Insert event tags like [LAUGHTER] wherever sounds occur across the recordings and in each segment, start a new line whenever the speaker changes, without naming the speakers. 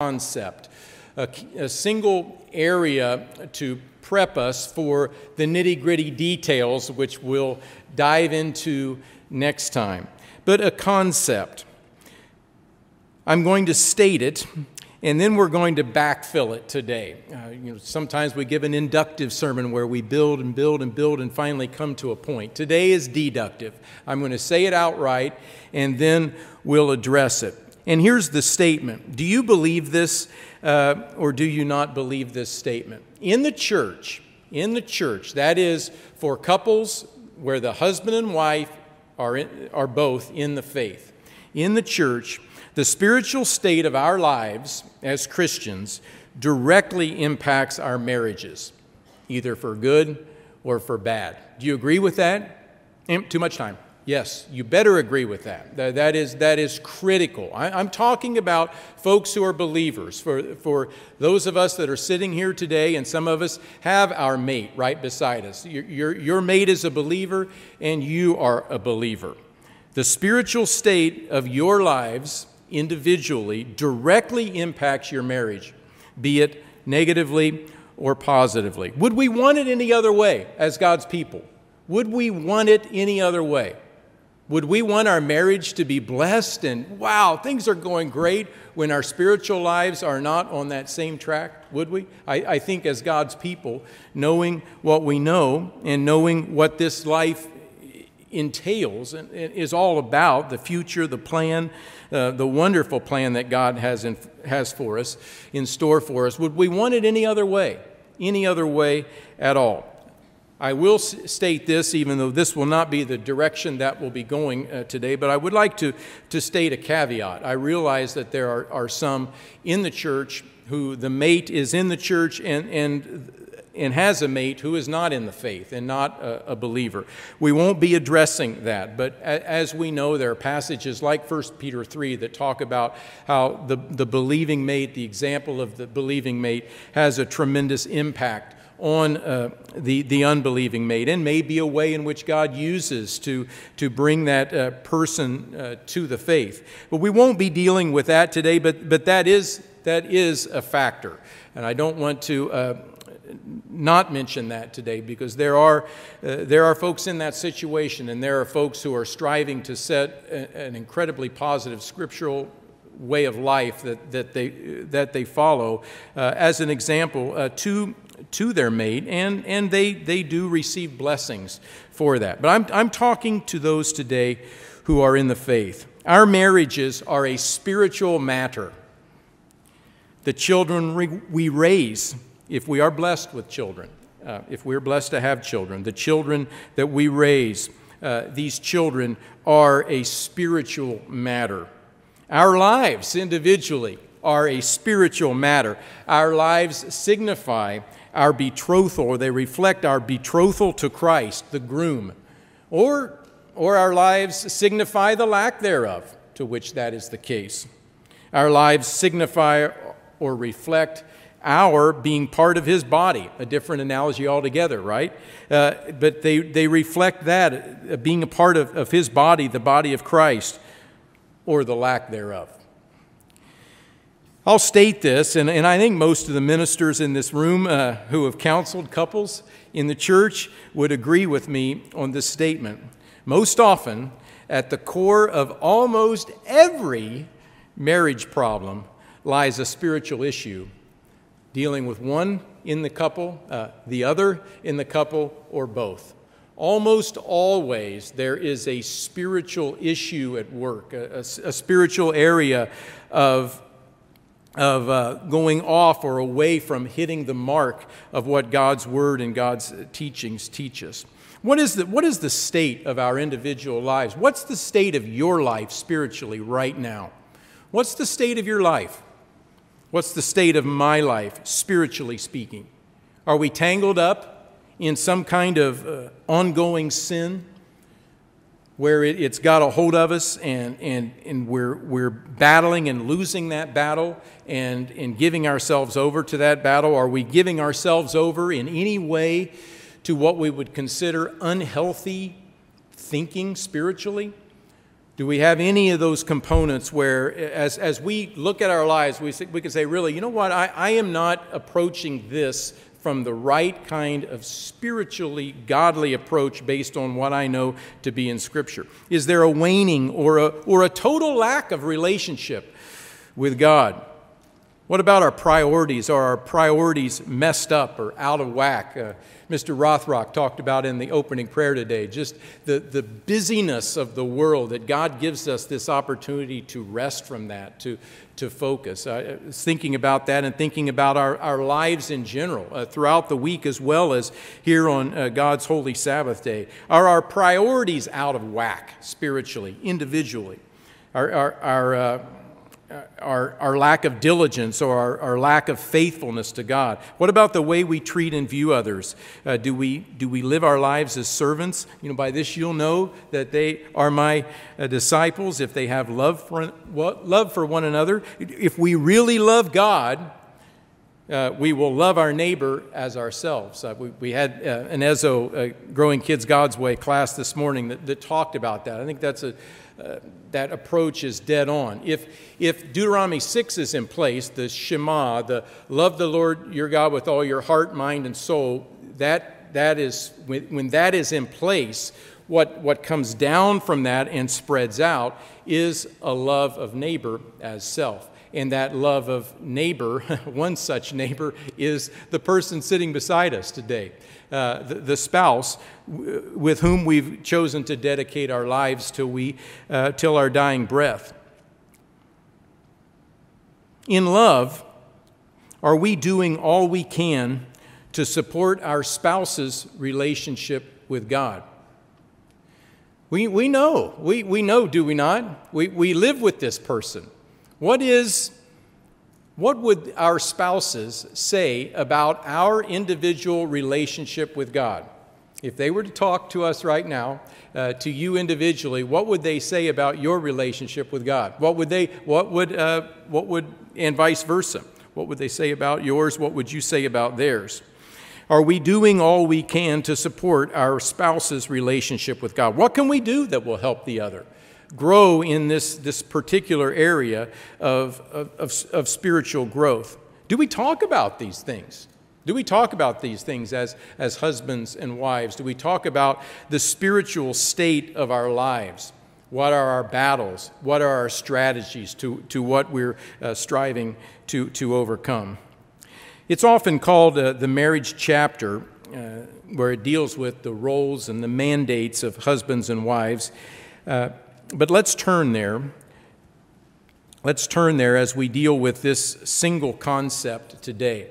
concept, a, a single area to prep us for the nitty gritty details, which we'll dive into next time. But a concept. I'm going to state it, and then we're going to backfill it today. Uh, you know, sometimes we give an inductive sermon where we build and build and build and finally come to a point. Today is deductive. I'm going to say it outright, and then we'll address it. And here's the statement Do you believe this uh, or do you not believe this statement? In the church, in the church, that is for couples where the husband and wife are, in, are both in the faith, in the church, the spiritual state of our lives as Christians directly impacts our marriages, either for good or for bad. Do you agree with that? Too much time. Yes, you better agree with that. That, that, is, that is critical. I, am talking about folks who are believers. For, for those of us that are sitting here today, and some of us have our mate right beside us. Your, your, your mate is a believer, and you are a believer. The spiritual state of your lives individually directly impacts your marriage, be it negatively or positively. Would we want it any other way as God's people? Would we want it any other way? Would we want our marriage to be blessed and wow, things are going great when our spiritual lives are not on that same track? Would we? I, I, think as God's people, knowing what we know and knowing what this life entails and, is all about the future, the plan, uh, the wonderful plan that God has, in, has for us, in store for us, would we want it any other way? Any other way at all? I will state this, even though this will not be the direction that will be going uh, today, but I would like to, to state a caveat. I realize that there are, are some in the church who the mate is in the church and, and, and has a mate who is not in the faith and not a, a believer. We won't be addressing that, but a, as we know, there are passages like 1 Peter 3 that talk about how the, the believing mate, the example of the believing mate, has a tremendous impact on uh, the, the unbelieving maiden may be a way in which God uses to, to bring that uh, person uh, to the faith. But we won't be dealing with that today, but, but that, is, that is a factor. And I don't want to uh, not mention that today because there are, uh, there are folks in that situation and there are folks who are striving to set a, an incredibly positive scriptural way of life that, that, they, that they follow. Uh, as an example, uh, two to their mate, and, and they, they do receive blessings for that. But I'm, I'm talking to those today who are in the faith. Our marriages are a spiritual matter. The children we raise, if we are blessed with children, uh, if we're blessed to have children, the children that we raise, uh, these children are a spiritual matter. Our lives individually are a spiritual matter. Our lives signify our betrothal, or they reflect our betrothal to Christ, the groom, or, or our lives signify the lack thereof, to which that is the case. Our lives signify or reflect our being part of his body, a different analogy altogether, right? Uh, but they, they reflect that, uh, being a part of, of his body, the body of Christ, or the lack thereof. I'll state this, and, and I think most of the ministers in this room uh, who have counseled couples in the church would agree with me on this statement. Most often, at the core of almost every marriage problem lies a spiritual issue dealing with one in the couple, uh, the other in the couple, or both. Almost always, there is a spiritual issue at work, a, a, a spiritual area of of uh, going off or away from hitting the mark of what God's word and God's teachings teach us. What is, the, what is the state of our individual lives? What's the state of your life spiritually right now? What's the state of your life? What's the state of my life, spiritually speaking? Are we tangled up in some kind of uh, ongoing sin? Where it, has got a hold of us and, and, and we're, we're battling and losing that battle and, and giving ourselves over to that battle? Are we giving ourselves over in any way to what we would consider unhealthy thinking spiritually? Do we have any of those components where, as, as we look at our lives, we, we can say, really, you know what, I, I am not approaching this from the right kind of spiritually godly approach based on what I know to be in Scripture? Is there a waning or a, or a total lack of relationship with God? What about our priorities? Are our priorities messed up or out of whack? Uh, Mr. Rothrock talked about in the opening prayer today, just the, the busyness of the world, that God gives us this opportunity to rest from that, to, to focus. I was thinking about that and thinking about our, our lives in general uh, throughout the week as well as here on uh, God's holy Sabbath day. Are our priorities out of whack spiritually, individually? Are, are, are uh, our, our lack of diligence or our, our, lack of faithfulness to God? What about the way we treat and view others? Uh, do, we, do we live our lives as servants? You know, by this you'll know that they are my uh, disciples if they have love for, love for one another. If we really love God, uh, we will love our neighbor as ourselves. Uh, we, we, had uh, an Ezzo, uh, Growing Kids God's Way class this morning that, that talked about that. I think that's a, uh, that approach is dead on. If, if Deuteronomy 6 is in place, the Shema, the love the Lord your God with all your heart, mind, and soul, that, that is, when, when that is in place, what, what comes down from that and spreads out is a love of neighbor as self. And that love of neighbor, [LAUGHS] one such neighbor, is the person sitting beside us today. Uh, the, the, spouse with whom we've chosen to dedicate our lives till, we, uh, till our dying breath. In love, are we doing all we can to support our spouse's relationship with God? We, we know. We, we know, do we not? We, we live with this person. What is what would our spouses say about our individual relationship with God? If they were to talk to us right now, uh, to you individually, what would they say about your relationship with God? What would they, what would, uh, what would, and vice versa? What would they say about yours? What would you say about theirs? Are we doing all we can to support our spouse's relationship with God? What can we do that will help the other? Grow in this, this particular area of, of, of, of spiritual growth. Do we talk about these things? Do we talk about these things as, as husbands and wives? Do we talk about the spiritual state of our lives? What are our battles? What are our strategies to, to what we're uh, striving to, to overcome? It's often called uh, the marriage chapter, uh, where it deals with the roles and the mandates of husbands and wives. But let's turn there. Let's turn there as we deal with this single concept today.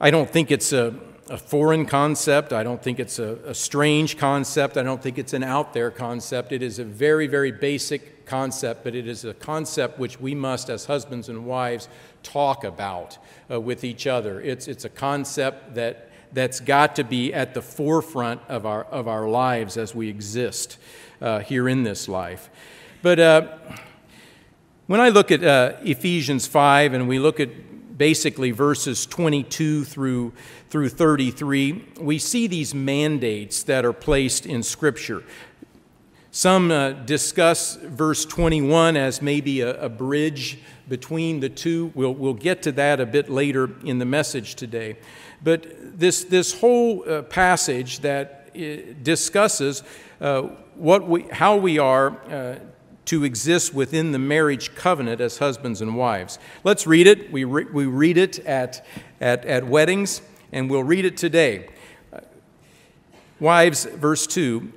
I don't think it's a, a foreign concept. I don't think it's a, a strange concept. I don't think it's an out there concept. It is a very, very basic concept, but it is a concept which we must, as husbands and wives, talk about uh, with each other. It's, it's a concept that, that's got to be at the forefront of our, of our lives as we exist uh, here in this life. But uh, when I look at uh, Ephesians 5 and we look at basically verses 22 through, through 33, we see these mandates that are placed in Scripture. Some uh, discuss verse 21 as maybe a, a, bridge between the two. We'll, we'll get to that a bit later in the message today. But this, this whole uh, passage that discusses uh, what we, how we are uh, to exist within the marriage covenant as husbands and wives. Let's read it. We, re- we read it at, at, at weddings, and we'll read it today. Uh, wives, verse 2,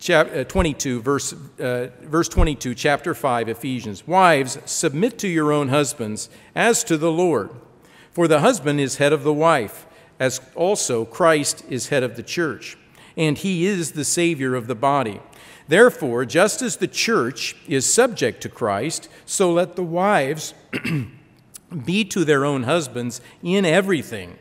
chap- uh, 22, verse, uh, verse 22, chapter 5, Ephesians. Wives, submit to your own husbands as to the Lord. For the husband is head of the wife, as also Christ is head of the church and he is the Savior of the body. Therefore, just as the church is subject to Christ, so let the wives [CLEARS THROAT] be to their own husbands in everything.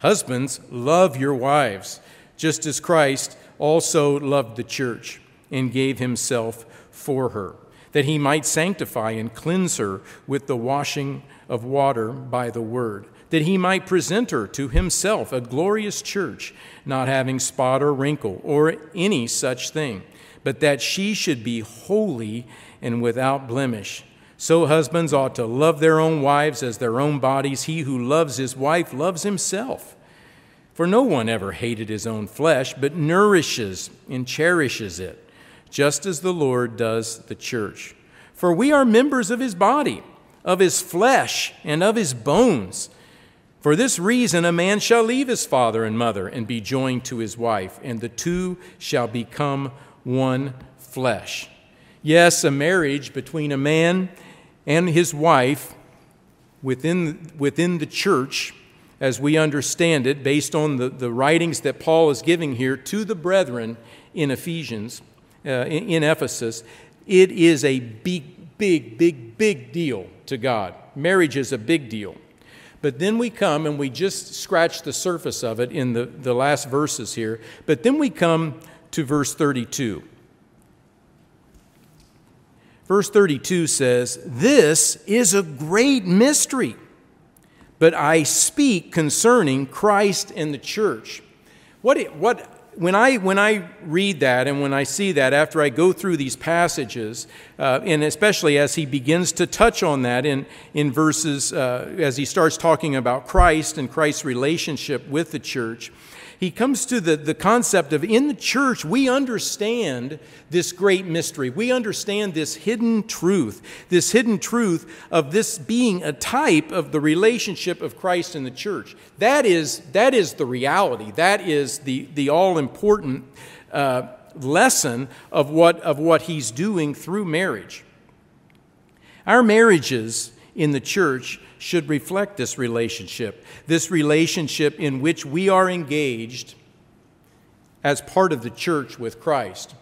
Husbands, love your wives, just as Christ also loved the church and gave himself for her, that he might sanctify and cleanse her with the washing of water by the word that he might present her to himself a glorious church, not having spot or wrinkle or any such thing, but that she should be holy and without blemish. So husbands ought to love their own wives as their own bodies. He who loves his wife loves himself. For no one ever hated his own flesh, but nourishes and cherishes it, just as the Lord does the church. For we are members of his body, of his flesh, and of his bones. For this reason, a man shall leave his father and mother and be joined to his wife, and the two shall become one flesh. Yes, a marriage between a man and his wife within, within the church, as we understand it, based on the, the writings that Paul is giving here to the brethren in Ephesians, uh, in, in Ephesus, it is a big, big, big, big deal to God. Marriage is a big deal. But then we come and we just scratch the surface of it in the, the last verses here. But then we come to verse 32. Verse 32 says, This is a great mystery, but I speak concerning Christ and the church. What, it, what when I, when I read that and when I see that after I go through these passages, uh, and especially as he begins to touch on that in, in verses, uh, as he starts talking about Christ and Christ's relationship with the church, he comes to the, the concept of in the church, we understand this great mystery. We understand this hidden truth, this hidden truth of this being a type of the relationship of Christ and the church. That is, that is the reality. That is the, the all important uh, lesson of what, of what he's doing through marriage. Our marriages in the church should reflect this relationship, this relationship in which we are engaged as part of the church with Christ.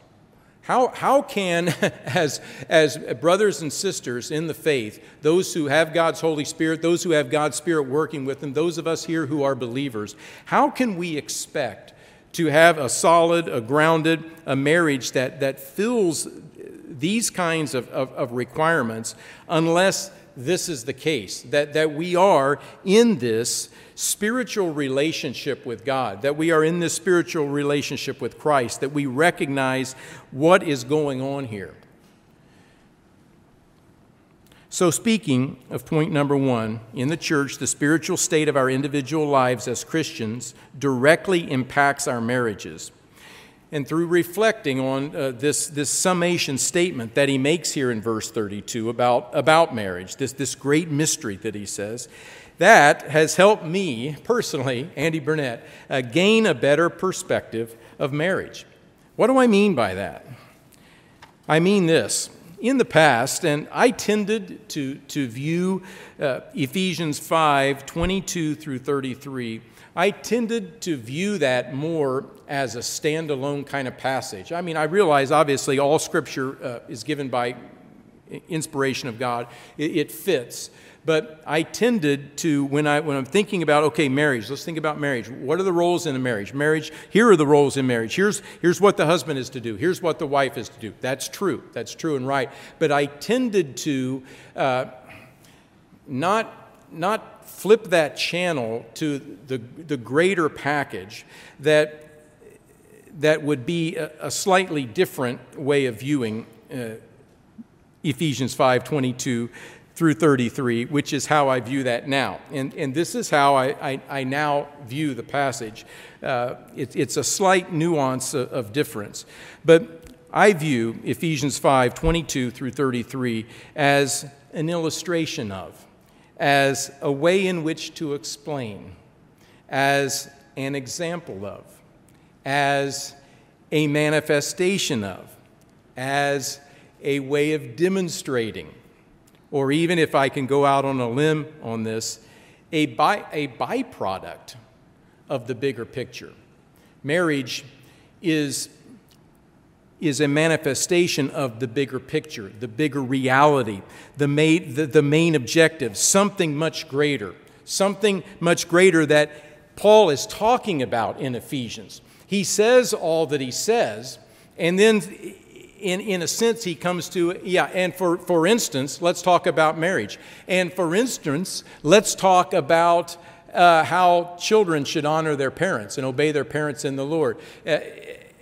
How, how can, [LAUGHS] as, as brothers and sisters in the faith, those who have God's Holy Spirit, those who have God's Spirit working with them, those of us here who are believers, how can we expect to have a solid, a grounded, a marriage that, that fills these kinds of, of, of requirements unless this is the case, that, that we are in this spiritual relationship with God, that we are in this spiritual relationship with Christ, that we recognize what is going on here. So, speaking of point number one, in the church, the spiritual state of our individual lives as Christians directly impacts our marriages. And through reflecting on uh, this, this summation statement that he makes here in verse 32 about, about marriage, this, this great mystery that he says, that has helped me personally, Andy Burnett, uh, gain a better perspective of marriage. What do I mean by that? I mean this. In the past, and I tended to, to view uh, Ephesians 5 22 through 33 I tended to view that more as a standalone kind of passage. I mean, I realize obviously all scripture uh, is given by inspiration of God, it, it, fits. But I tended to, when, I, when I'm thinking about, okay, marriage, let's think about marriage. What are the roles in a marriage? Marriage, here are the roles in marriage. Here's, here's what the husband is to do. Here's what the wife is to do. That's true. That's true and right. But I tended to uh, not, not flip that channel to the, the greater package that, that would be a, a slightly different way of viewing uh, Ephesians 5 22 through 33, which is how I view that now. And, and this is how I, I, I now view the passage. Uh, it, it's a slight nuance of, of difference. But I view Ephesians 5 22 through 33 as an illustration of as a way in which to explain, as an example of, as a manifestation of, as a way of demonstrating, or even if I can go out on a limb on this, a, by, a byproduct of the bigger picture. Marriage is is a manifestation of the bigger picture, the bigger reality, the main, the, the main objective, something much greater, something much greater that Paul is talking about in Ephesians. He says all that he says, and then in, in a sense, he comes to, yeah, and for, for instance, let's talk about marriage. And for instance, let's talk about uh, how children should honor their parents and obey their parents in the Lord. Uh,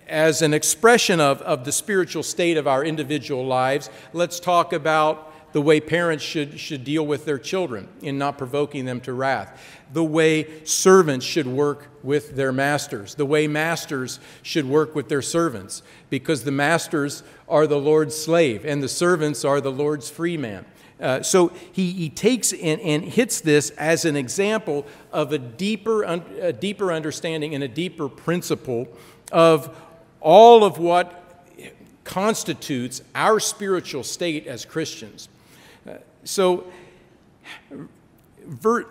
as an expression of, of the spiritual state of our individual lives, let's talk about the way parents should, should deal with their children in not provoking them to wrath, the way servants should work with their masters, the way masters should work with their servants, because the masters are the Lord's slave and the servants are the Lord's free man. Uh, so he, he takes and, and, hits this as an example of a deeper, a deeper understanding and a deeper principle of all of what constitutes our spiritual state as Christians. So, ver-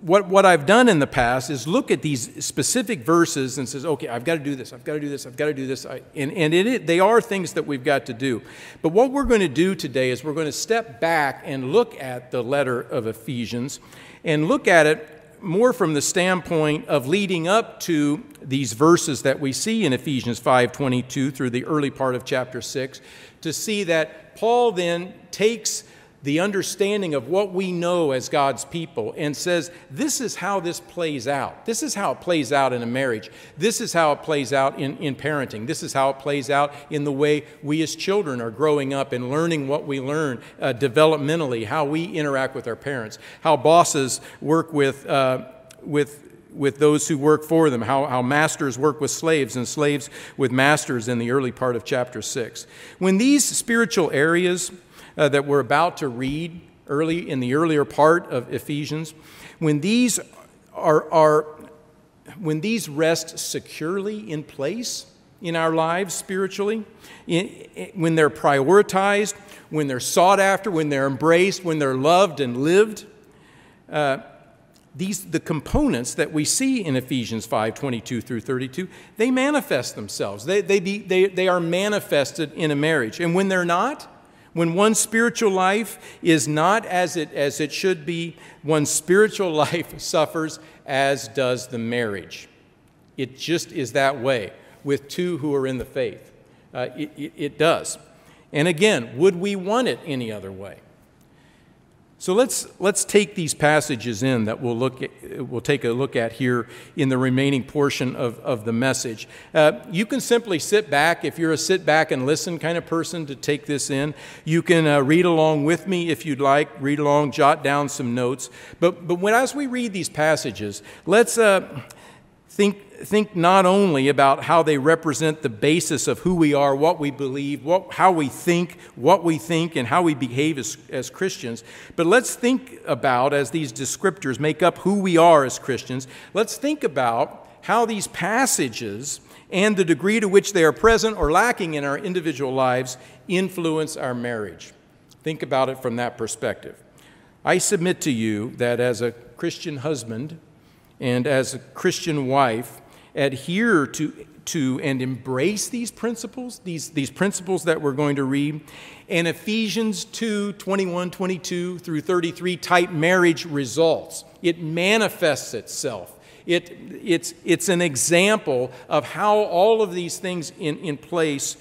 what, what I've done in the past is look at these specific verses and says, okay, I've got to do this, I've got to do this, I've got to do this. I, and and it, they are things that we've got to do. But what we're going to do today is we're going to step back and look at the letter of Ephesians and look at it more from the standpoint of leading up to these verses that we see in Ephesians 5:22 through the early part of chapter 6 to see that Paul then takes the understanding of what we know as God's people and says, this is how this plays out. This is how it plays out in a marriage. This is how it plays out in, in parenting. This is how it plays out in the way we as children are growing up and learning what we learn uh, developmentally, how we interact with our parents, how bosses work with, uh, with with those who work for them, how, how masters work with slaves and slaves with masters in the early part of chapter 6. When these spiritual areas uh, that we're about to read early in the earlier part of Ephesians, when these are, are when these rest securely in place in our lives spiritually, in, in, when they're prioritized, when they're sought after, when they're embraced, when they're loved and lived, uh, these the components that we see in Ephesians 5 22 through 32 they manifest themselves. They, they, be, they, they are manifested in a marriage. And when they're not when one's spiritual life is not as it, as it should be, one's spiritual [LAUGHS] life suffers, as does the marriage. It just is that way with two who are in the faith. Uh, it, it, it does. And again, would we want it any other way? So let's, let's take these passages in that we'll, look at, we'll take a look at here in the remaining portion of, of the message. Uh, you can simply sit back, if you're a sit back and listen kind of person, to take this in. You can uh, read along with me if you'd like, read along, jot down some notes. But, but when, as we read these passages, let's uh, think think not only about how they represent the basis of who we are, what we believe, what, how we think, what we think, and how we behave as, as Christians, but let's think about, as these descriptors make up who we are as Christians, let's think about how these passages and the degree to which they are present or lacking in our individual lives influence our marriage. Think about it from that perspective. I submit to you that as a Christian husband and as a Christian wife, adhere to, to and embrace these principles, these, these principles that we're going to read. And Ephesians 2 21, 22 through 33 type marriage results. It manifests itself. It, it's, it's an example of how all of these things in, in place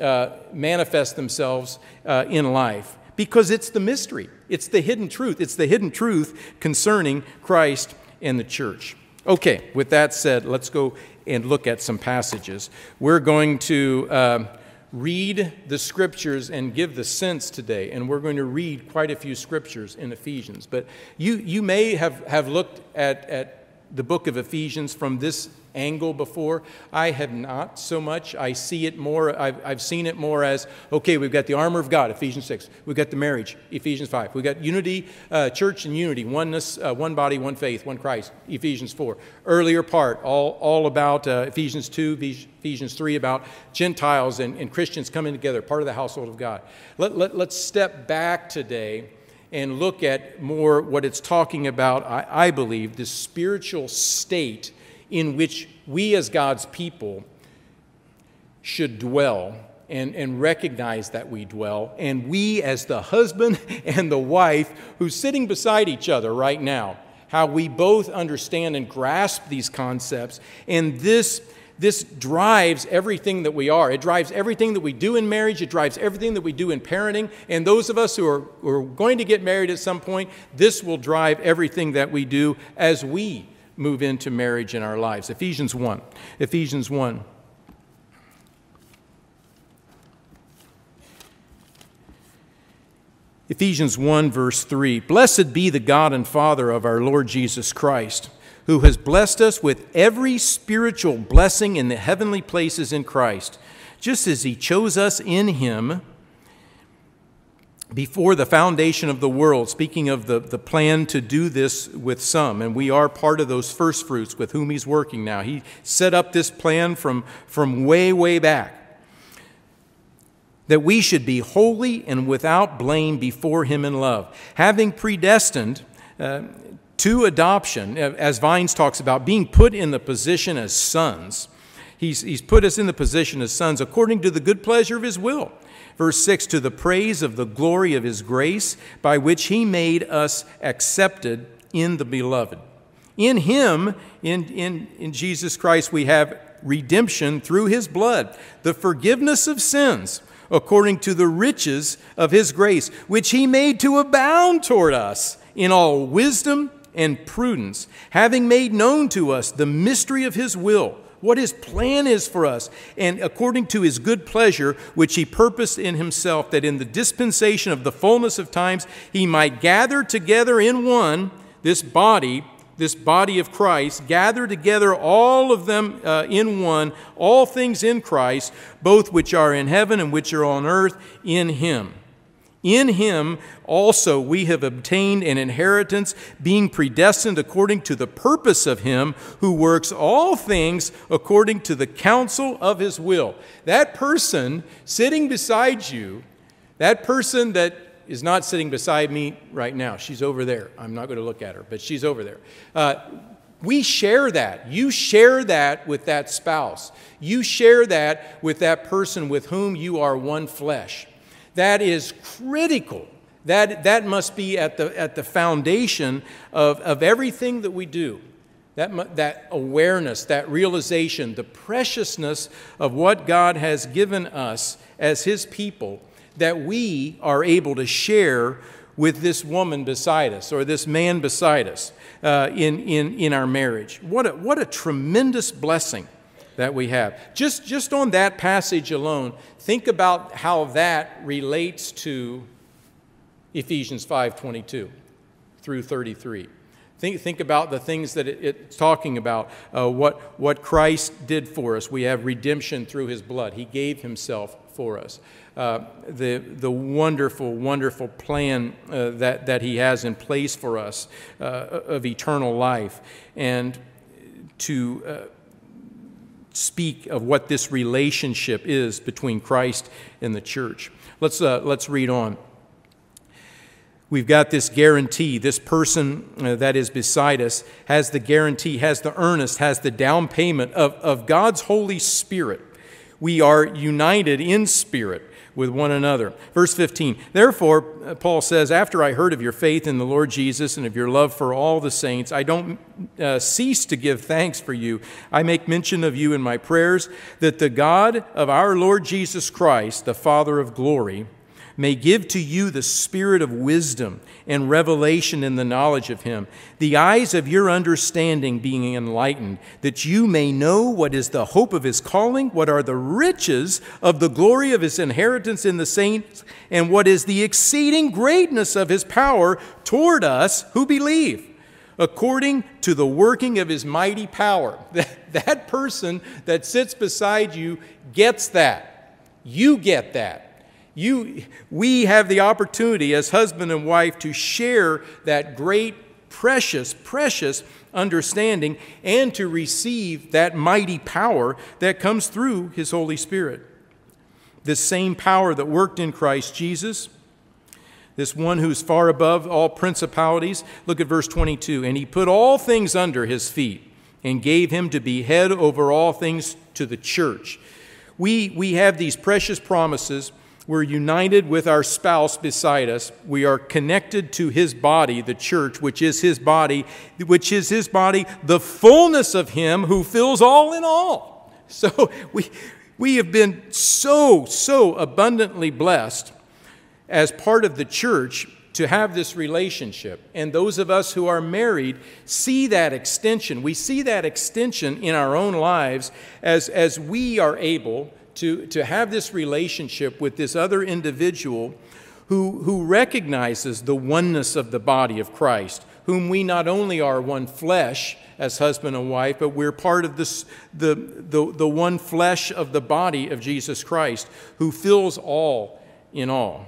uh, manifest themselves uh, in life because it's the mystery, it's the hidden truth, it's the hidden truth concerning Christ and the church. Okay, with that said, let's go and look at some passages. We're going to uh, read the scriptures and give the sense today, and we're going to read quite a few scriptures in Ephesians. But you, you may have, have looked at, at the book of Ephesians from this angle before. I have not so much. I see it more, I've, I've seen it more as okay, we've got the armor of God, Ephesians 6. We've got the marriage, Ephesians 5. We've got unity, uh, church and unity, oneness, uh, one body, one faith, one Christ, Ephesians 4. Earlier part, all, all about uh, Ephesians 2, Ephesians 3, about Gentiles and, and Christians coming together, part of the household of God. Let, let, let's step back today and look at more what it's talking about, I, I believe, the spiritual state in which we as God's people should dwell and, and recognize that we dwell. And we, as the husband [LAUGHS] and the wife who's sitting beside each other right now, how we both understand and grasp these concepts. And this, this drives everything that we are. It drives everything that we do in marriage. It drives everything that we do in parenting. And those of us who are, who are going to get married at some point, this will drive everything that we do as we move into marriage in our lives. Ephesians 1. Ephesians 1. Ephesians 1, verse 3 Blessed be the God and Father of our Lord Jesus Christ who has blessed us with every spiritual blessing in the heavenly places in Christ, just as he chose us in him before the foundation of the world, speaking of the, the plan to do this with some, and we are part of those first fruits with whom he's working now. He set up this plan from, from way, way back that we should be holy and without blame before him in love, having predestined uh, to adoption, as Vines talks about, being put in the position as sons. He's, he's put us in the position as sons according to the good pleasure of his will. Verse 6 To the praise of the glory of his grace, by which he made us accepted in the beloved. In him, in, in, in Jesus Christ, we have redemption through his blood, the forgiveness of sins according to the riches of his grace, which he made to abound toward us in all wisdom and prudence, having made known to us the mystery of his will, what his plan is for us, and according to his good pleasure, which he purposed in himself, that in the dispensation of the fullness of times he might gather together in one this body this body of Christ, gather together all of them uh, in one, all things in Christ, both which are in heaven and which are on earth, in Him. In Him also we have obtained an inheritance, being predestined according to the purpose of Him who works all things according to the counsel of His will. That person sitting beside you, that person that is not sitting beside me right now. She's over there. I'm not going to look at her, but she's over there. Uh, we share that. You share that with that spouse. You share that with that person with whom you are one flesh. That is critical. That, that must be at the, at the foundation of, of everything that we do. That, that awareness, that realization, the preciousness of what God has given us as His people that we are able to share with this woman beside us or this man beside us uh, in, in, in our marriage. What a, what a tremendous blessing that we have. Just, just on that passage alone, think about how that relates to Ephesians 5.22 through 33. Think, think about the things that it, it's talking about, uh, what, what Christ did for us. We have redemption through his blood. He gave himself for us. Uh, the, the wonderful, wonderful plan uh, that, that He has in place for us uh, of eternal life, and to uh, speak of what this relationship is between Christ and the church. Let's, uh, let's read on. We've got this guarantee. This person uh, that is beside us has the guarantee, has the earnest, has the down payment of, of God's Holy Spirit. We are united in spirit with one another. Verse 15, therefore, uh, Paul says, After I heard of your faith in the Lord Jesus and of your love for all the saints, I don't uh, cease to give thanks for you. I make mention of you in my prayers, that the God of our Lord Jesus Christ, the Father of glory, may give to you the spirit of wisdom and revelation in the knowledge of him, the eyes of your understanding being enlightened, that you may know what is the hope of his calling, what are the riches of the glory of his inheritance in the saints, and what is the exceeding greatness of his power toward us who believe. According to the working of his mighty power. [LAUGHS] That, that person that sits beside you gets that. You get that. You, we have the opportunity as husband and wife to share that great, precious, precious understanding and to receive that mighty power that comes through His Holy Spirit. This same power that worked in Christ Jesus, this one who's far above all principalities. Look at verse 22. And He put all things under His feet and gave Him to be head over all things to the church. We, we have these precious promises we're united with our spouse beside us. We are connected to his body, the church, which is his body, which is his body, the fullness of him who fills all in all. [LAUGHS] So we, we have been so, so abundantly blessed as part of the church to have this relationship. And those of us who are married see that extension. We see that extension in our own lives as, as we are able to, to have this relationship with this other individual who, who recognizes the oneness of the body of Christ, whom we not only are one flesh as husband and wife, but we're part of this, the, the, the one flesh of the body of Jesus Christ, who fills all in all.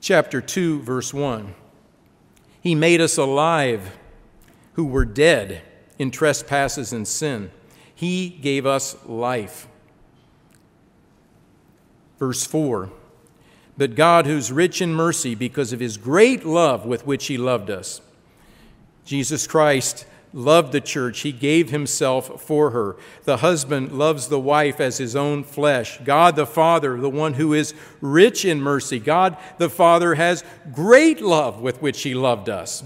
Chapter 2, verse 1. He made us alive who were dead in trespasses and sin. He gave us life. Verse 4 But God, who's rich in mercy because of his great love with which he loved us, Jesus Christ loved the church. He gave himself for her. The husband loves the wife as his own flesh. God the Father, the one who is rich in mercy, God the Father has great love with which he loved us.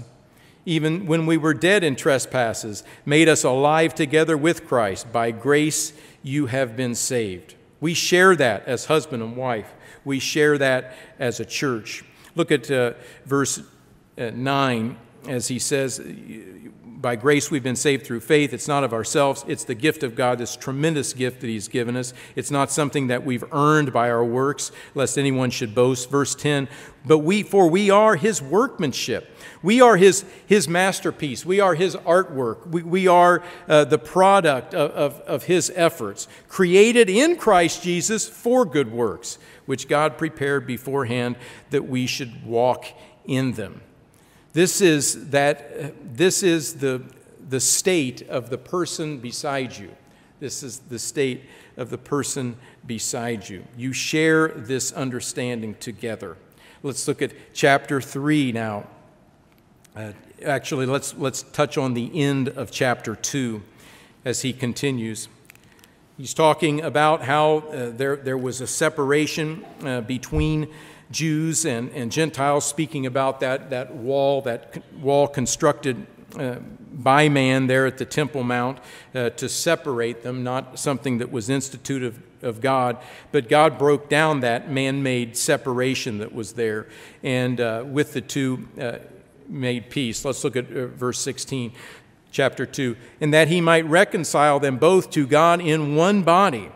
Even when we were dead in trespasses, made us alive together with Christ. By grace you have been saved. We share that as husband and wife. We share that as a church. Look at uh, verse uh, 9 as he says, by grace we've been saved through faith. It's not of ourselves, it's the gift of God, this tremendous gift that He's given us. It's not something that we've earned by our works, lest anyone should boast. Verse 10 But we, for we are His workmanship. We are His, his masterpiece. We are His artwork. We, we are uh, the product of, of, of His efforts, created in Christ Jesus for good works, which God prepared beforehand that we should walk in them. This is, that, this is the, the state of the person beside you. This is the state of the person beside you. You share this understanding together. Let's look at chapter 3 now. Uh, actually, let's, let's touch on the end of chapter 2 as he continues. He's talking about how uh, there, there was a separation uh, between Jews and, and Gentiles, speaking about that, that wall, that wall constructed uh, by man there at the Temple Mount uh, to separate them, not something that was instituted of, of God, but God broke down that man made separation that was there, and uh, with the two uh, made peace. Let's look at uh, verse 16, chapter 2. And that he might reconcile them both to God in one body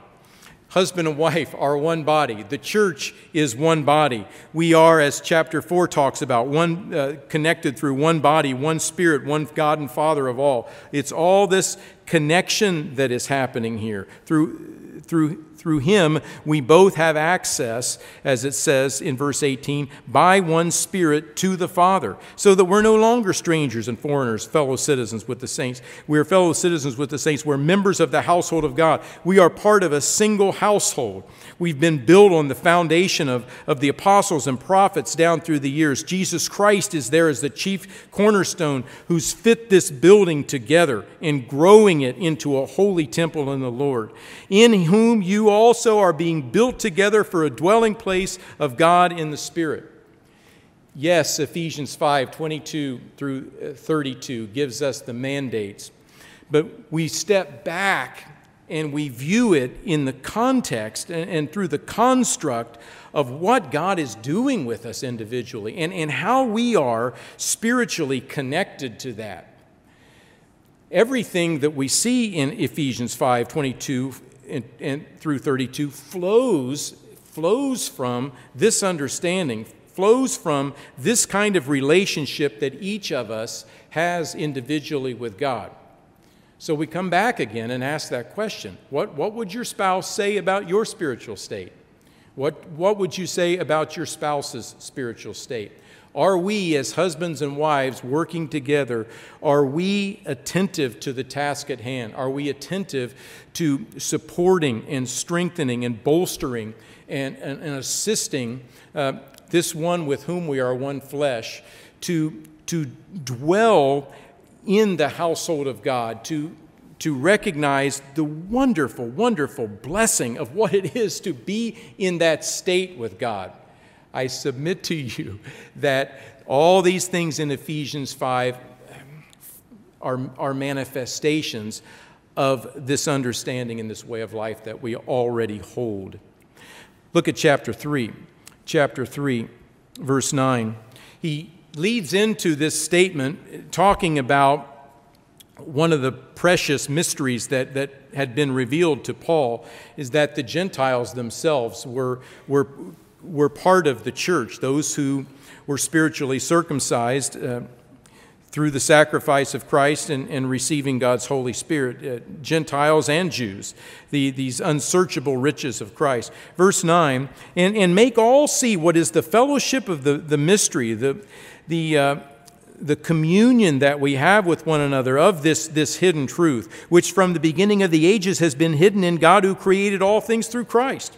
Husband and wife are one body. The church is one body. We are, as chapter 4 talks about, one uh, connected through one body, one spirit, one God and Father of all. It's all this connection that is happening here. Through, through through him, we both have access, as it says in verse 18, by one Spirit to the Father, so that we're no longer strangers and foreigners, fellow citizens with the saints. We are fellow citizens with the saints. We're members of the household of God. We are part of a single household. We've been built on the foundation of, of the apostles and prophets down through the years. Jesus Christ is there as the chief cornerstone who's fit this building together and growing it into a holy temple in the Lord, in whom you also are being built together for a dwelling place of God in the Spirit. Yes, Ephesians 5 22 through uh, 32 gives us the mandates, but we step back and we view it in the context and, and, through the construct of what God is doing with us individually and, and how we are spiritually connected to that. Everything that we see in Ephesians 5 22 and, through 32 flows, flows from this understanding, flows from this kind of relationship that each of us has individually with God. So we come back again and ask that question What, what would your spouse say about your spiritual state? What, what would you say about your spouse's spiritual state? Are we, as husbands and wives working together, are we attentive to the task at hand? Are we attentive to supporting and strengthening and bolstering and, and, and assisting uh, this one with whom we are one flesh to, to dwell in the household of God, to, to recognize the wonderful, wonderful blessing of what it is to be in that state with God. I submit to you that all these things in Ephesians 5 are, are manifestations of this understanding and this way of life that we already hold. Look at chapter 3. Chapter 3, verse 9. He leads into this statement talking about one of the precious mysteries that, that had been revealed to Paul is that the Gentiles themselves were, were, were part of the church, those who were spiritually circumcised uh, through the sacrifice of Christ and, and receiving God's Holy Spirit, uh, Gentiles and Jews, the, these unsearchable riches of Christ. Verse 9, and, and make all see what is the fellowship of the, the mystery, the, the, uh, the communion that we have with one another of this, this hidden truth, which from the beginning of the ages has been hidden in God who created all things through Christ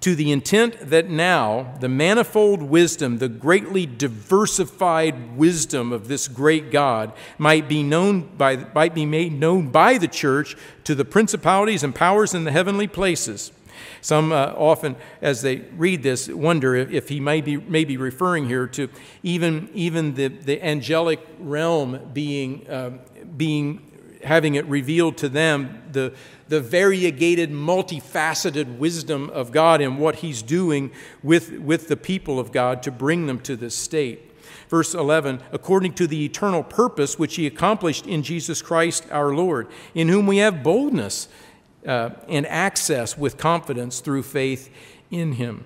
to the intent that now the manifold wisdom, the greatly diversified wisdom of this great God might be known by, might be made known by the church to the principalities and powers in the heavenly places. Some uh, often, as they read this, wonder if, if, he may be, may be referring here to even, even the, the angelic realm being, uh, being having it revealed to them the, the variegated, multifaceted wisdom of God and what He's doing with, with the people of God to bring them to this state. Verse 11, according to the eternal purpose which He accomplished in Jesus Christ our Lord, in whom we have boldness uh, and access with confidence through faith in Him.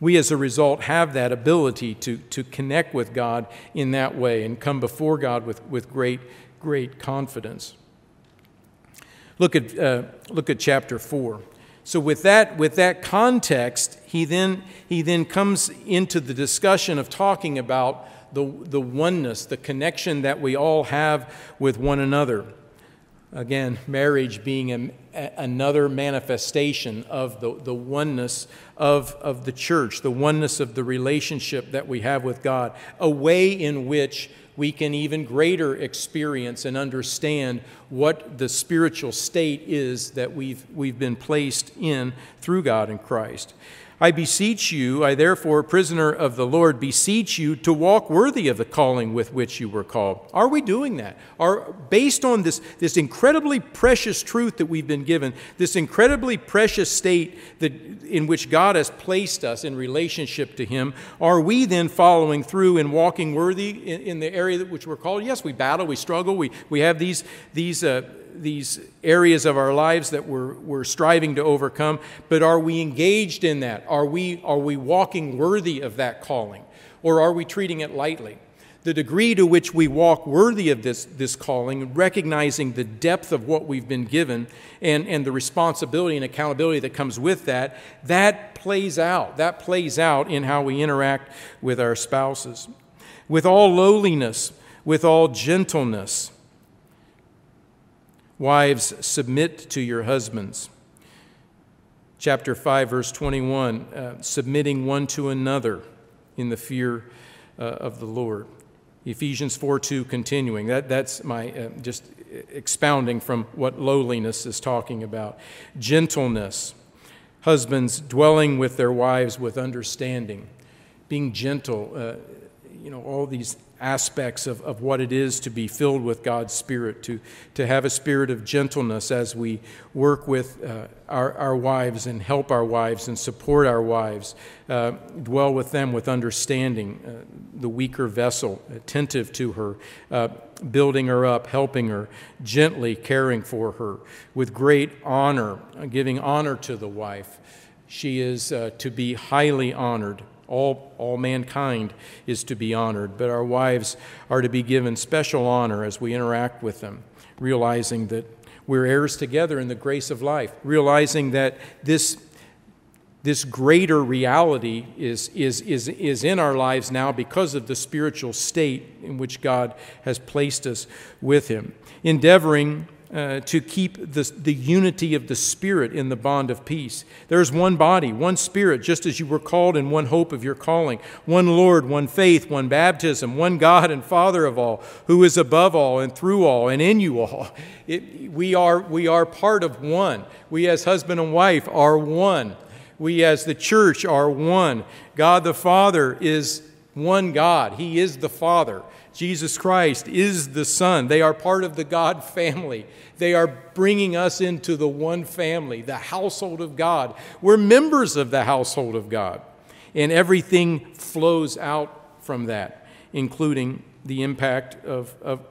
We, as a result, have that ability to, to connect with God in that way and come before God with, with great great confidence. Look at, uh, look at chapter 4. So with that, with that context, he then, he then comes into the discussion of talking about the, the oneness, the connection that we all have with one another. Again, marriage being a, a, another manifestation of the, the oneness of, of the church, the oneness of the relationship that we have with God, a way in which we can even greater experience and understand what the spiritual state is that we've, we've been placed in through God in Christ. I beseech you, I therefore, prisoner of the Lord, beseech you to walk worthy of the calling with which you were called. Are we doing that? Are based on this, this incredibly precious truth that we've been given, this incredibly precious state that, in which God has placed us in relationship to Him, are we then following through and walking worthy in, in the area that which we're called? Yes, we battle, we struggle, we, we have these, these uh, these areas of our lives that we're, we're striving to overcome, but are we engaged in that? Are we, are we walking worthy of that calling? Or are we treating it lightly? The degree to which we walk worthy of this, this calling, recognizing the depth of what we've been given and, and the responsibility and accountability that comes with that, that plays out. That plays out in how we interact with our spouses. With all lowliness, with all gentleness, Wives, submit to your husbands. Chapter 5, verse 21, uh, submitting one to another in the fear uh, of the Lord. Ephesians 4 2, continuing. That, that's my uh, just expounding from what lowliness is talking about. Gentleness, husbands dwelling with their wives with understanding, being gentle, uh, you know, all these aspects of, of what it is to be filled with God's Spirit, to, to have a spirit of gentleness as we work with uh, our, our wives and help our wives and support our wives, uh, dwell with them with understanding, uh, the weaker vessel, attentive to her, uh, building her up, helping her, gently caring for her, with great honor, giving honor to the wife. She is uh, to be highly honored all, all mankind is to be honored, but our wives are to be given special honor as we interact with them, realizing that we're heirs together in the grace of life, realizing that this, this greater reality is, is, is, is in our lives now because of the spiritual state in which God has placed us with Him. Endeavoring uh, to keep the, the unity of the Spirit in the bond of peace. There is one body, one Spirit, just as you were called in one hope of your calling, one Lord, one faith, one baptism, one God and Father of all, who is above all and through all and in you all. [LAUGHS] It, we, are, we are part of one. We, as husband and wife, are one. We, as the church, are one. God the Father is one God, He is the Father. Jesus Christ is the Son. They are part of the God family. They are bringing us into the one family, the household of God. We're members of the household of God. And everything flows out from that, including the impact of, of,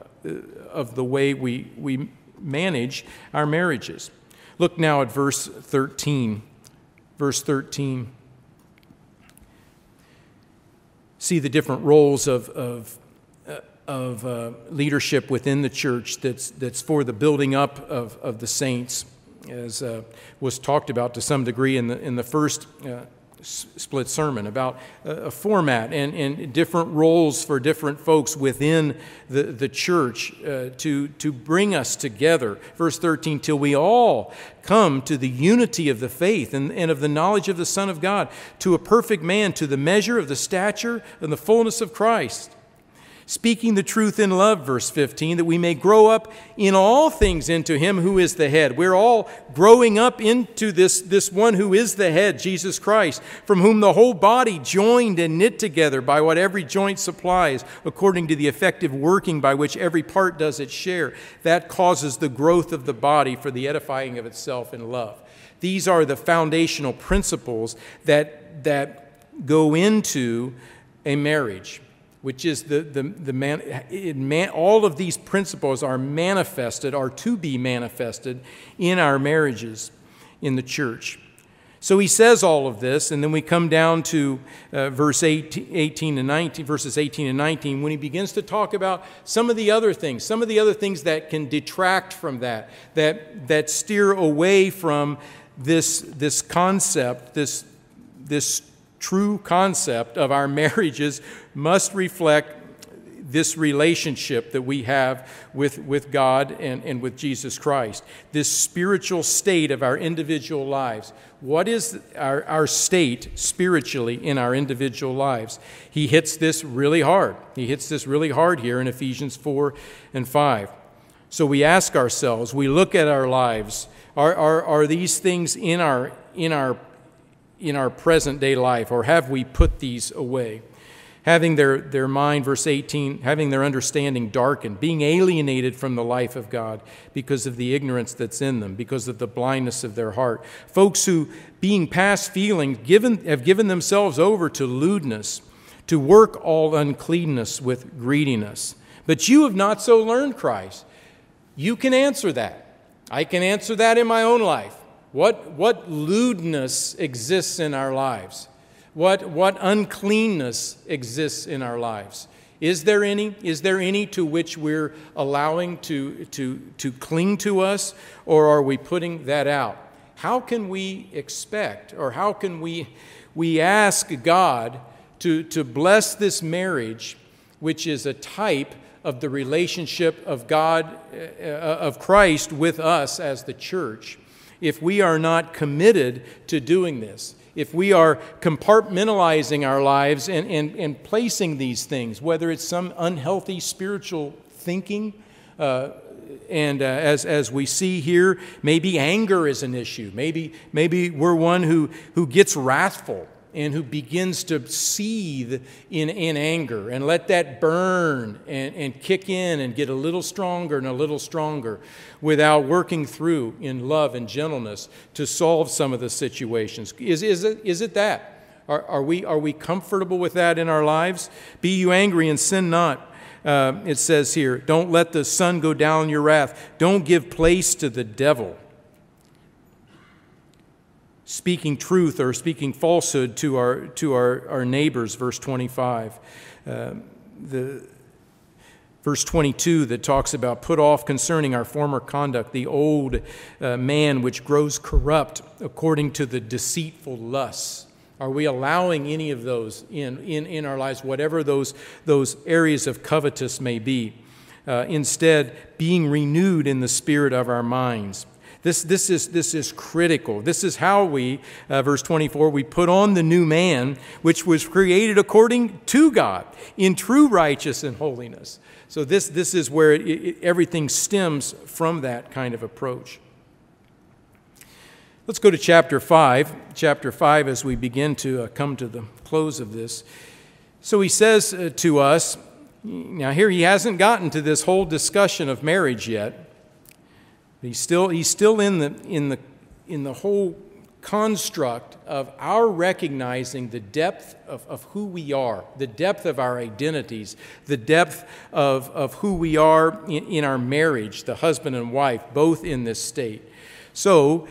of the way we, we manage our marriages. Look now at verse 13. Verse 13. See the different roles of, of, uh, of uh, leadership within the church that's, that's for the building up of, of the saints, as uh, was talked about to some degree in the, in the first uh, split sermon about a format and, and different roles for different folks within the, the church uh, to, to bring us together. Verse 13, till we all come to the unity of the faith and, and of the knowledge of the Son of God, to a perfect man, to the measure of the stature and the fullness of Christ speaking the truth in love, verse 15, that we may grow up in all things into Him who is the head. We're all growing up into this, this one who is the head, Jesus Christ, from whom the whole body, joined and knit together by what every joint supplies, according to the effective working by which every part does its share, that causes the growth of the body for the edifying of itself in love. These are the foundational principles that, that go into a marriage which is the, the, the man, man, all of these principles are manifested, are to be manifested in our marriages in the church. So he says all of this, and then we come down to uh, verse 18, 18 and 19, verses 18 and 19, when he begins to talk about some of the other things, some of the other things that can detract from that, that, that steer away from this, this concept, this, this true concept of our [LAUGHS] marriages must reflect this relationship that we have with, with God and, and with Jesus Christ, this spiritual state of our individual lives. What is our, our state spiritually in our individual lives? He hits this really hard. He hits this really hard here in Ephesians 4 and 5. So we ask ourselves, we look at our lives, are, are, are these things in our, in our in our present day life, or have we put these away? Having their, their mind, verse 18, having their understanding darkened, being alienated from the life of God because of the ignorance that's in them, because of the blindness of their heart. Folks who, being past feeling, given, have given themselves over to lewdness, to work all uncleanness with greediness. But you have not so learned Christ. You can answer that. I can answer that in my own life. What, what lewdness exists in our lives? What, what uncleanness exists in our lives? Is there any? Is there any to which we're allowing to, to, to cling to us, or are we putting that out? How can we expect, or how can we, we ask God to, to bless this marriage, which is a type of the relationship of God, uh, of Christ with us as the church? if we are not committed to doing this. If we are compartmentalizing our lives and, and, and placing these things, whether it's some unhealthy spiritual thinking, uh, and uh, as, as we see here, maybe anger is an issue. Maybe, maybe we're one who, who gets wrathful and who begins to seethe in, in anger and let that burn and, and kick in and get a little stronger and a little stronger without working through in love and gentleness to solve some of the situations. Is, is, it, is it that? Are, are, we, are we comfortable with that in our lives? Be you angry and sin not. Uh, it says here, don't let the sun go down your wrath. Don't give place to the devil speaking truth or speaking falsehood to our, to our, our neighbors, verse 25. Uh, the, verse 22 that talks about put off concerning our former conduct the old uh, man which grows corrupt according to the deceitful lusts. Are we allowing any of those in, in, in our lives, whatever those, those areas of covetous may be? Uh, instead, being renewed in the spirit of our minds this, this, is, this is critical. This is how we, uh, verse 24, we put on the new man, which was created according to God in true righteousness and holiness. So, this, this is where it, it, everything stems from that kind of approach. Let's go to chapter 5. Chapter 5, as we begin to uh, come to the close of this. So, he says uh, to us, now here he hasn't gotten to this whole discussion of marriage yet. He's still, he's still in, the, in, the, in the whole construct of our recognizing the depth of, of who we are, the depth of our identities, the depth of, of who we are in, in our marriage, the husband and wife, both in this state. So,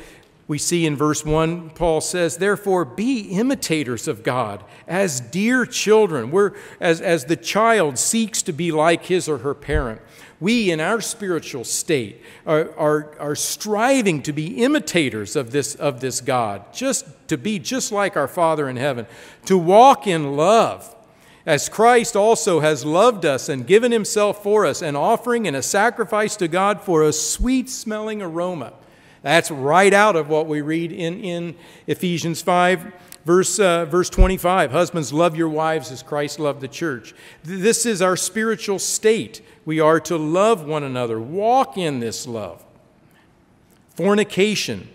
we see in verse 1, Paul says, Therefore, be imitators of God as dear children, We're, as, as the child seeks to be like his or her parent. We, in our spiritual state, are, are, are striving to be imitators of this, of this God, just to be just like our Father in heaven, to walk in love. As Christ also has loved us and given himself for us, an offering and a sacrifice to God for a sweet smelling aroma. That's right out of what we read in, in Ephesians 5, verse, uh, verse 25. Husbands, love your wives as Christ loved the church. This is our spiritual state. We are to love one another, walk in this love. Fornication,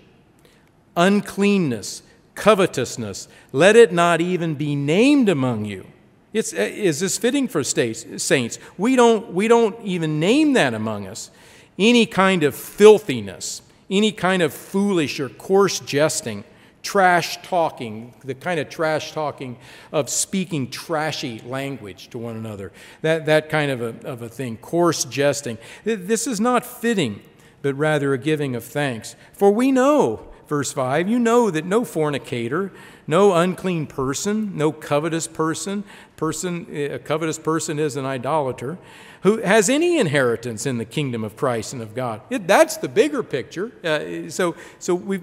uncleanness, covetousness, let it not even be named among you. It's, uh, is this fitting for states, saints? We don't, we don't even name that among us. Any kind of filthiness any kind of foolish or coarse jesting, trash talking, the kind of trash talking of speaking trashy language to one another, that, that kind of a, of a thing, coarse jesting. This is not fitting, but rather a giving of thanks. For we know, verse 5, you know that no fornicator, no unclean person, no covetous person, person a covetous person is an idolater who has any inheritance in the kingdom of Christ and of God. It, that's the bigger picture. Uh, so so we,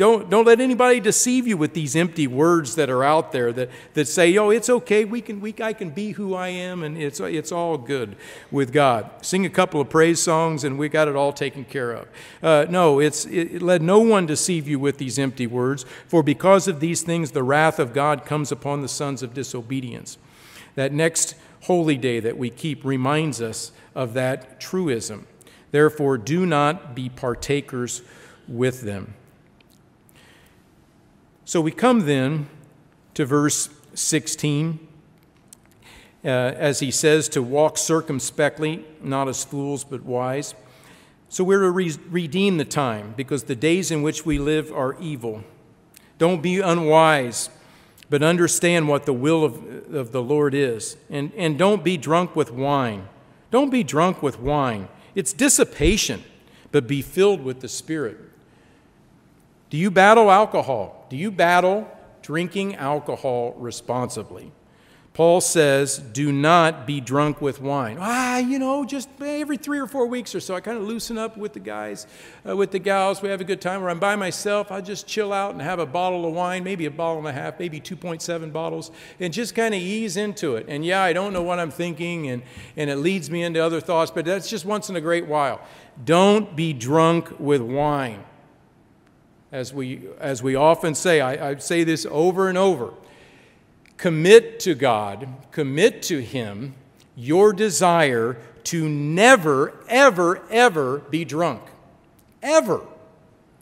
don't, don't let anybody deceive you with these empty words that are out there that, that say, oh, it's okay, we can, we, I can be who I am, and it's, it's all good with God. Sing a couple of praise songs, and we got it all taken care of. Uh, no, it's, it, let no one deceive you with these empty words, for because of these things the wrath of God comes upon the sons of disobedience. That next holy day that we keep reminds us of that truism. Therefore, do not be partakers with them. So we come then to verse 16, uh, as he says to walk circumspectly, not as fools, but wise. So we're to re- redeem the time because the days in which we live are evil. Don't be unwise but understand what the will of, of the Lord is. And, and don't be drunk with wine. Don't be drunk with wine. It's dissipation, but be filled with the Spirit. Do you battle alcohol? Do you battle drinking alcohol responsibly? Paul says, do not be drunk with wine. Ah, you know, just every three or four weeks or so, I kind of loosen up with the guys, uh, with the gals. We have a good time. Or I'm by myself, I just chill out and have a bottle of wine, maybe a bottle and a half, maybe 2.7 bottles, and just kind of ease into it. And yeah, I don't know what I'm thinking, and, and it leads me into other thoughts, but that's just once in a great while. Don't be drunk with wine. As we, as we often say, I, I say this over and over commit to God, commit to Him your desire to never, ever, ever be drunk. Ever.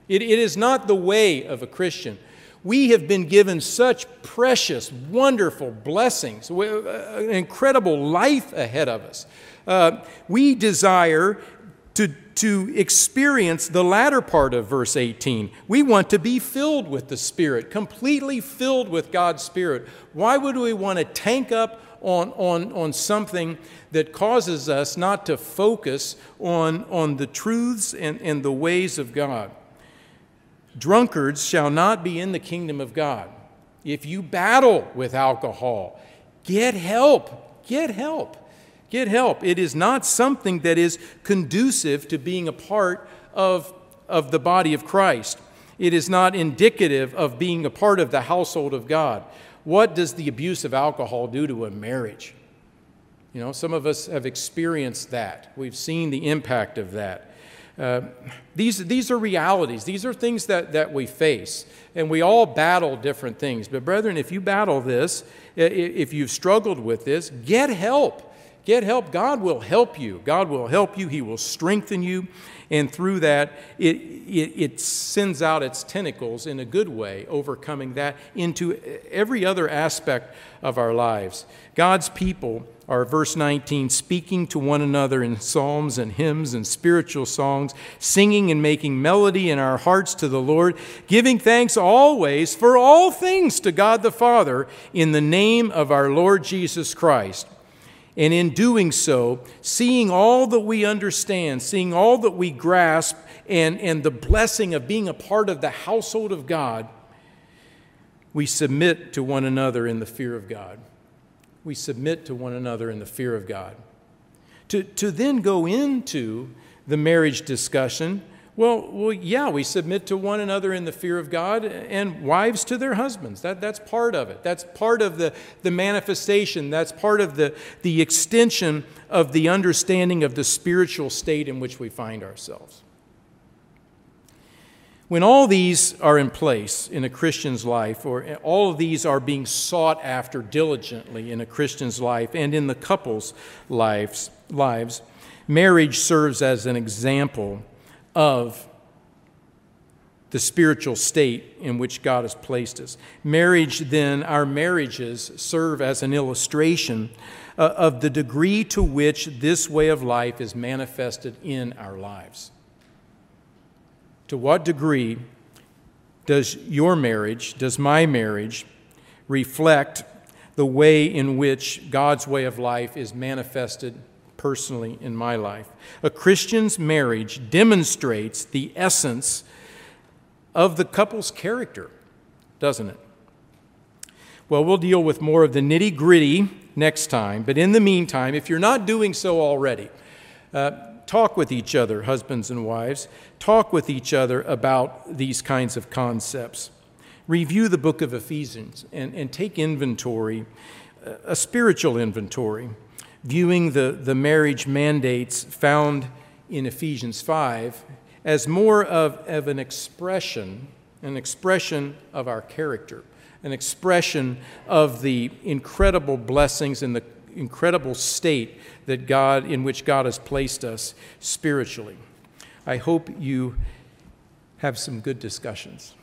It, it is not the way of a Christian. We have been given such precious, wonderful blessings, uh, an incredible life ahead of us. Uh, we desire to to experience the latter part of verse 18. We want to be filled with the Spirit, completely filled with God's Spirit. Why would we want to tank up on, on, on something that causes us not to focus on, on the truths and, and the ways of God? Drunkards shall not be in the kingdom of God. If you battle with alcohol, get help. Get help. Get help. It is not something that is conducive to being a part of, of the body of Christ. It is not indicative of being a part of the household of God. What does the abuse of alcohol do to a marriage? You know, some of us have experienced that. We've seen the impact of that. Uh, these, these are realities. These are things that, that we face. And we all battle different things. But, brethren, if you battle this, if you've struggled with this, get help. Get help. God will help you. God will help you. He will strengthen you. And through that, it, it, it, sends out its tentacles in a good way, overcoming that into every other aspect of our lives. God's people are, verse 19, speaking to one another in psalms and hymns and spiritual songs, singing and making melody in our hearts to the Lord, giving thanks always for all things to God the Father in the name of our Lord Jesus Christ and in doing so, seeing all that we understand, seeing all that we grasp, and, and the blessing of being a part of the household of God, we submit to one another in the fear of God. We submit to one another in the fear of God. To, to then go into the marriage discussion, well, well, yeah, we submit to one another in the fear of God and wives to their husbands. That, that's part of it. That's part of the, the manifestation. That's part of the, the extension of the understanding of the spiritual state in which we find ourselves. When all these are in place in a Christian's life, or all of these are being sought after diligently in a Christian's life and in the couple's lives, lives marriage serves as an example of the spiritual state in which God has placed us. Marriage, then, our marriages serve as an illustration uh, of the degree to which this way of life is manifested in our lives. To what degree does your marriage, does my marriage, reflect the way in which God's way of life is manifested personally in my life. A Christian's marriage demonstrates the essence of the couple's character, doesn't it? Well, we'll deal with more of the nitty gritty next time, but in the meantime, if you're not doing so already, uh, talk with each other, husbands and wives. Talk with each other about these kinds of concepts. Review the book of Ephesians and, and take inventory, a spiritual inventory viewing the, the marriage mandates found in Ephesians 5 as more of, of an expression, an expression of our character, an expression of the incredible blessings and the incredible state that God, in which God has placed us spiritually. I hope you have some good discussions.